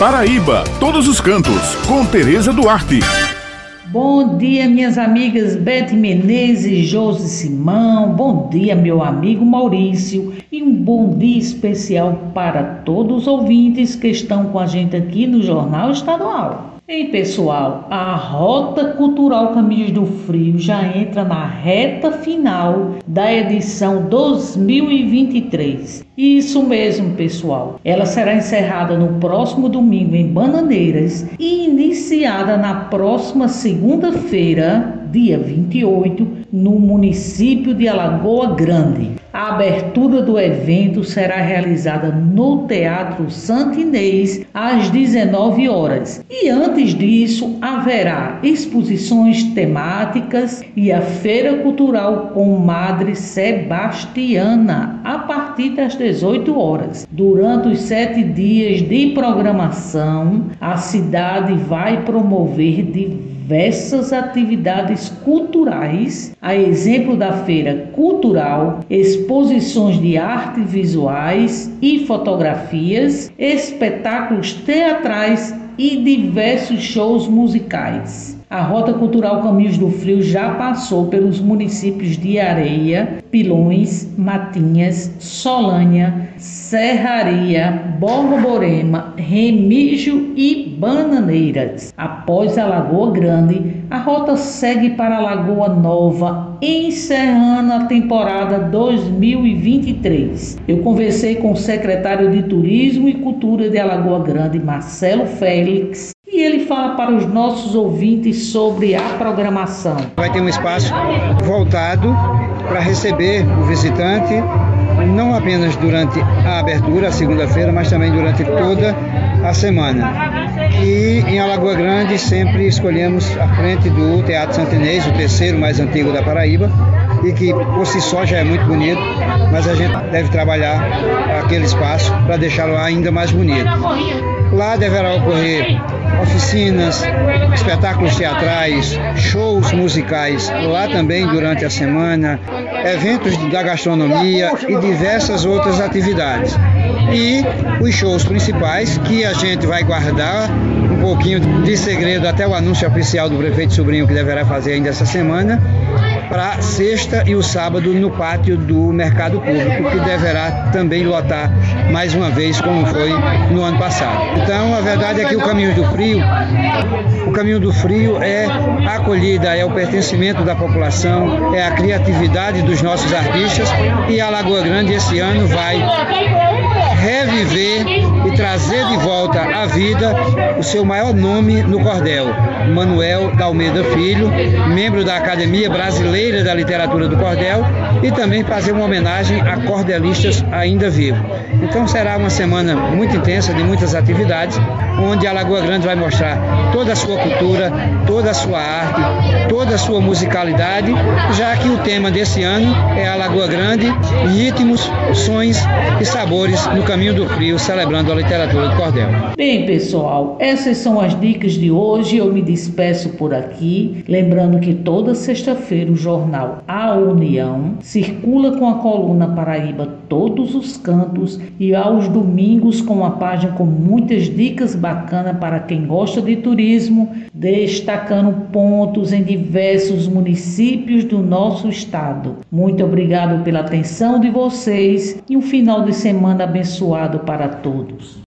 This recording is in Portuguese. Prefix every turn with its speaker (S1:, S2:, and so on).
S1: Paraíba, todos os cantos, com Tereza Duarte.
S2: Bom dia, minhas amigas Bete Menezes Josi Simão. Bom dia, meu amigo Maurício. E um bom dia especial para todos os ouvintes que estão com a gente aqui no Jornal Estadual. Ei, pessoal, a Rota Cultural Caminhos do Frio já entra na reta final da edição 2023. Isso mesmo, pessoal. Ela será encerrada no próximo domingo em Bananeiras e iniciada na próxima segunda-feira, dia 28, no município de Alagoa Grande. A abertura do evento será realizada no Teatro Santinês às 19 horas. E antes disso, haverá exposições temáticas e a Feira Cultural com Madre Sebastiana a partir das 18 horas. Durante os sete dias de programação, a cidade vai promover diversas atividades culturais, a exemplo da feira cultural, exposições de artes visuais e fotografias, espetáculos teatrais e diversos shows musicais. A Rota Cultural Caminhos do Frio já passou pelos municípios de Areia, Pilões, Matinhas, Solânia, Serraria, Borborema, Remígio e Bananeiras. Após a Lagoa Grande, a rota segue para a Lagoa Nova, encerrando a temporada 2023. Eu conversei com o secretário de Turismo e Cultura de Alagoa Grande, Marcelo Félix, e ele fala para os nossos ouvintes sobre a programação.
S3: Vai ter um espaço voltado para receber o visitante não apenas durante a abertura, a segunda-feira, mas também durante toda a semana. E em Alagoa Grande sempre escolhemos a frente do Teatro Santinês, o terceiro mais antigo da Paraíba, e que por si só já é muito bonito, mas a gente deve trabalhar aquele espaço para deixá-lo ainda mais bonito. Lá deverá ocorrer oficinas, espetáculos teatrais, shows musicais lá também durante a semana, eventos da gastronomia e diversas outras atividades. E os shows principais que a gente vai guardar um pouquinho de segredo até o anúncio oficial do prefeito Sobrinho que deverá fazer ainda essa semana para sexta e o sábado no pátio do Mercado Público, que deverá também lotar mais uma vez, como foi no ano passado. Então, a verdade é que o Caminho do Frio, o Caminho do Frio é a acolhida, é o pertencimento da população, é a criatividade dos nossos artistas e a Lagoa Grande esse ano vai reviver e trazer de volta à vida o seu maior nome no cordel, Manuel da Almeida Filho, membro da Academia Brasileira da Literatura do Cordel, e também fazer uma homenagem a cordelistas ainda vivos. Então será uma semana muito intensa, de muitas atividades, onde a Lagoa Grande vai mostrar toda a sua cultura, toda a sua arte, toda a sua musicalidade, já que o tema desse ano é a Lagoa Grande, ritmos, sons e sabores no caminho do frio, celebrando a literatura do cordel.
S2: Bem, pessoal, essas são as dicas de hoje. Eu me despeço por aqui, lembrando que toda sexta-feira o jornal A União circula com a coluna Paraíba todos os cantos e aos domingos com uma página com muitas dicas bacanas para quem gosta de turismo, destacando pontos em diversos municípios do nosso estado. Muito obrigado pela atenção de vocês e um final de semana abençoado para todos.